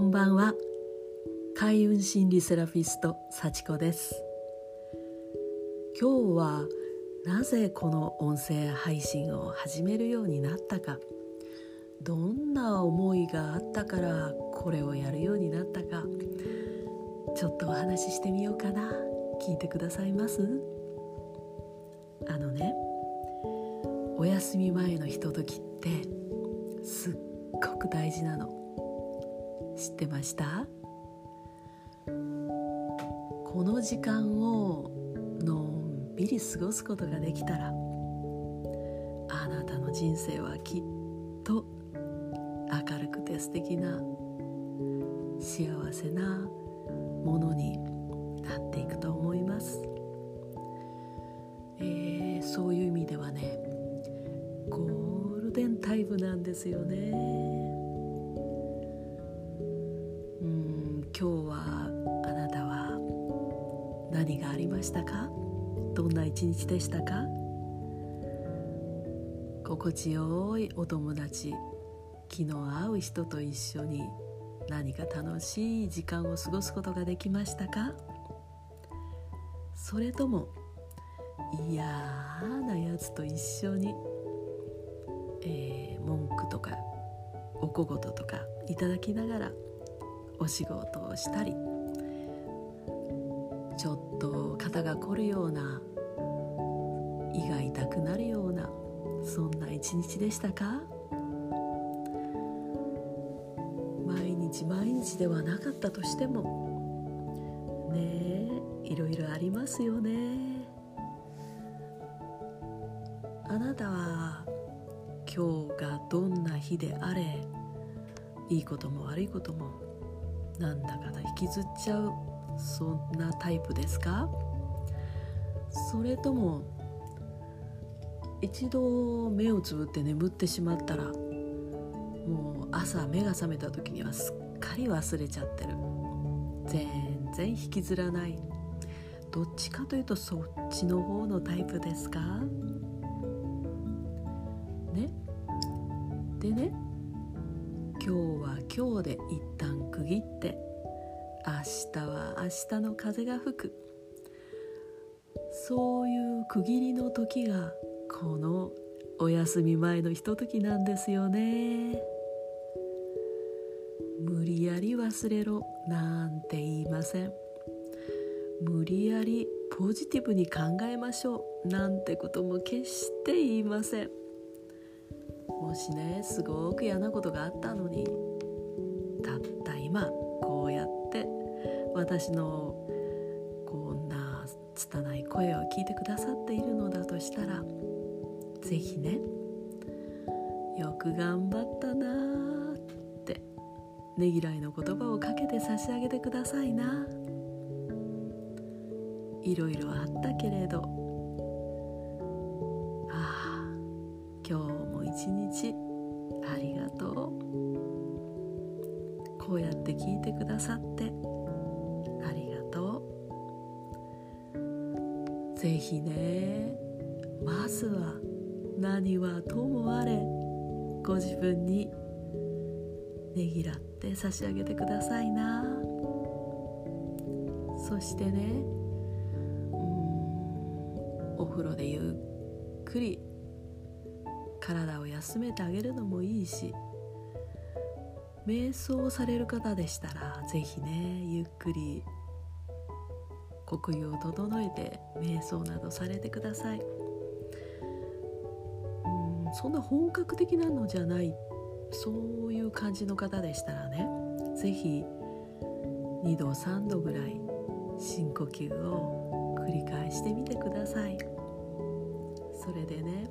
こんばんは。開運心理セラピスト幸子です。今日はなぜこの音声配信を始めるようになったか。どんな思いがあったからこれをやるようになったか。ちょっとお話ししてみようかな。聞いてくださいます？あのねお休み前のひとときってすっごく大事なの。知ってました？この時間をのんびり過ごすことができたらあなたの人生はきっと明るくて素敵な幸せなものになっていくと思います、えー、そういう意味ではねゴールデンタイムなんですよね。今日はあなたは何がありましたか？どんな一日でしたか？心地よいお友達気の合う人と一緒に何か楽しい時間を過ごすことができましたか？それとも嫌なやつと一緒に、えー、文句とかお小言とかいただきながらお仕事をしたりちょっと肩が凝るような胃が痛くなるようなそんな一日でしたか？毎日毎日ではなかったとしてもねえいろいろありますよね。あなたは今日がどんな日であれいいことも悪いこともなんだかな引きずっちゃうそんなタイプですか？それとも一度目をつぶって眠ってしまったらもう朝目が覚めた時にはすっかり忘れちゃってる。全然引きずらない。どっちかというとそっちの方のタイプですか？ね？でね今日は今日で一旦区切って明日は明日の風が吹く。そういう区切りの時がこのお休み前のひとときなんですよね。無理やり忘れろなんて言いません。無理やりポジティブに考えましょうなんてことも決して言いません。もしねすごく嫌なことがあったのにたった今こうやって私のこんな拙い声を聞いてくださっているのだとしたら是非ねよく頑張ったなってねぎらいの言葉をかけて差し上げてくださいな。いろいろあったけれどああ今日も一日ありがとう。こうやって聞いてくださって。ありがとう。ぜひねまずは何はともあれご自分にねぎらって差し上げてくださいな。そしてねうんお風呂でゆっくり体を休めてあげるのもいいし瞑想される方でしたら是非ねゆっくり呼吸を整えて瞑想などされてください。うんそんな本格的なのじゃないそういう感じの方でしたらね是非2度3度ぐらい深呼吸を繰り返してみてください。それでね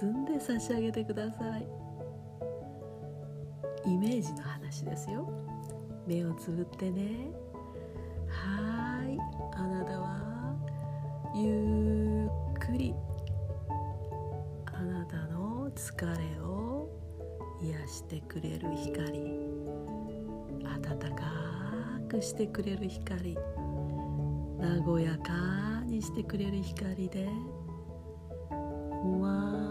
包んで差し上げてください。イメージの話ですよ。目をつぶってね。はい。あなたはゆっくりあなたの疲れを癒してくれる光。温かくしてくれる光。和やかにしてくれる光で。ふわ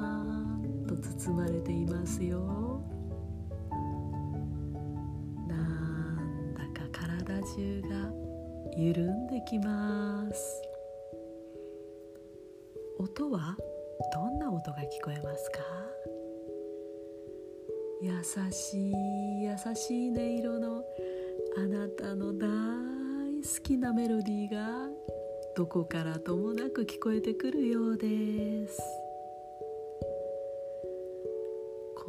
包まれていますよ。なんだか体中が緩んできます。音はどんな音が聞こえますか？優しい優しい音色のあなたの大好きなメロディーがどこからともなく聞こえてくるようです。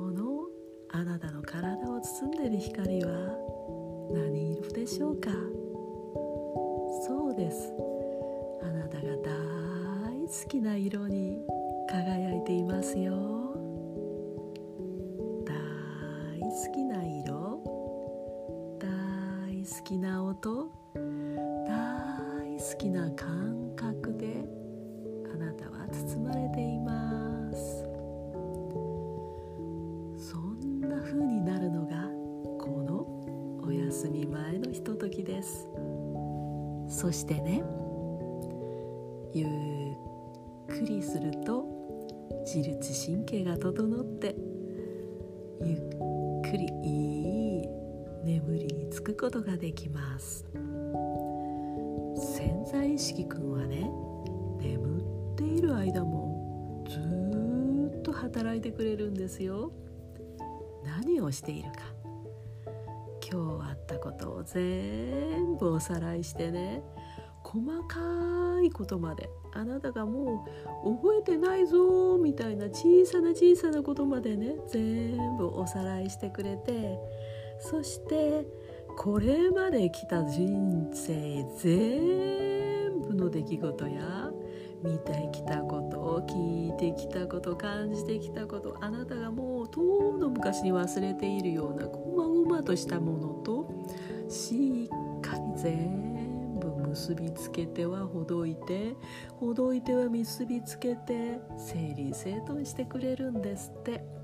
このあなたの体を包んでいる光は何色でしょうか？そうです。あなたが大好きな色に輝いていますよ。大好きな色大好きな音大好きな感覚であなたは包まれています。ときです。そしてねゆっくりすると自律神経が整ってゆっくりいい眠りにつくことができます。潜在意識くんはね眠っている間もずっと働いてくれるんですよ。何をしているか。今日あったことを全部おさらいしてね。細かいことまで。あなたがもう覚えてないぞみたいな小さな小さなことまでね。全部おさらいしてくれて。そしてこれまで来た人生全部の出来事や見てきたことを聞いてきたこと感じてきたことあなたがもう遠の昔に忘れているようなこまごまとしたものとしっかり全部結びつけてはほどいてほどいては結びつけて整理整頓してくれるんですって。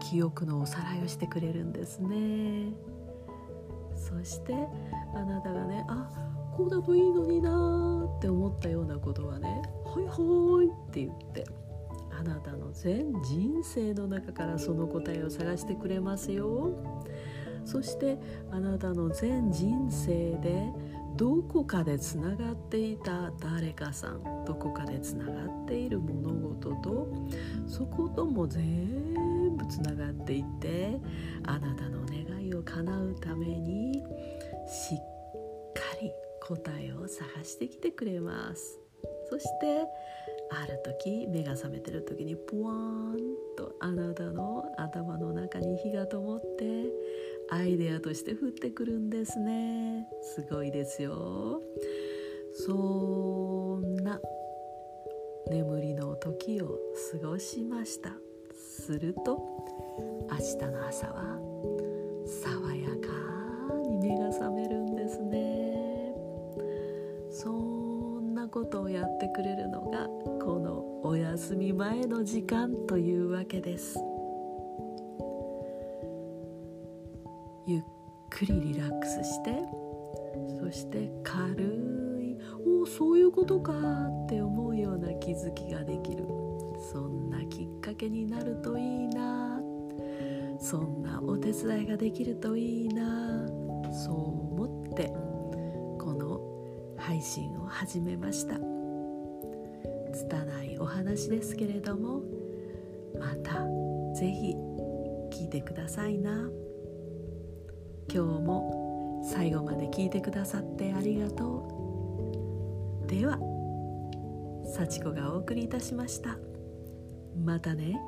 記憶のおさらいをしてくれるんですね。そしてあなたがねあこうだといいのになって思ったようなことはね「はいはい」って言って。あなたの全人生の中からその答えを探してくれますよ。そしてあなたの全人生でどこかでつながっていた誰かさんどこかでつながっている物事とそことも全部つながっていってあなたの願いを叶うためにしっかり答えを探してきてくれます。そしてある時目が覚めてる時にポワーンとあなたの頭の中に火が灯ってアイデアとして降ってくるんですね。すごいですよ。そんな眠りの時を過ごしました。すると明日の朝は爽やかに目が覚めるんですね。ことをやってくれるのがこのお休み前の時間というわけです。ゆっくりリラックスしてそして軽いおそういうことかって思うような気づきができる。そんなきっかけになるといいなそんなお手伝いができるといいなそう思って配信を始めました。拙いお話ですけれどもまた是非聞いてくださいな。今日も最後まで聞いてくださってありがとう。では幸子がお送りいたしました。またね。